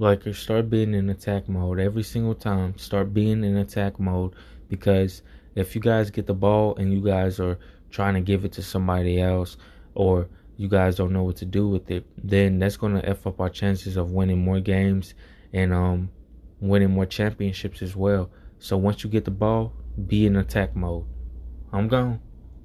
Lakers, start being in attack mode every single time. Start being in attack mode because if you guys get the ball and you guys are trying to give it to somebody else or you guys don't know what to do with it, then that's going to f up our chances of winning more games and um winning more championships as well. So once you get the ball, be in attack mode. I'm gone.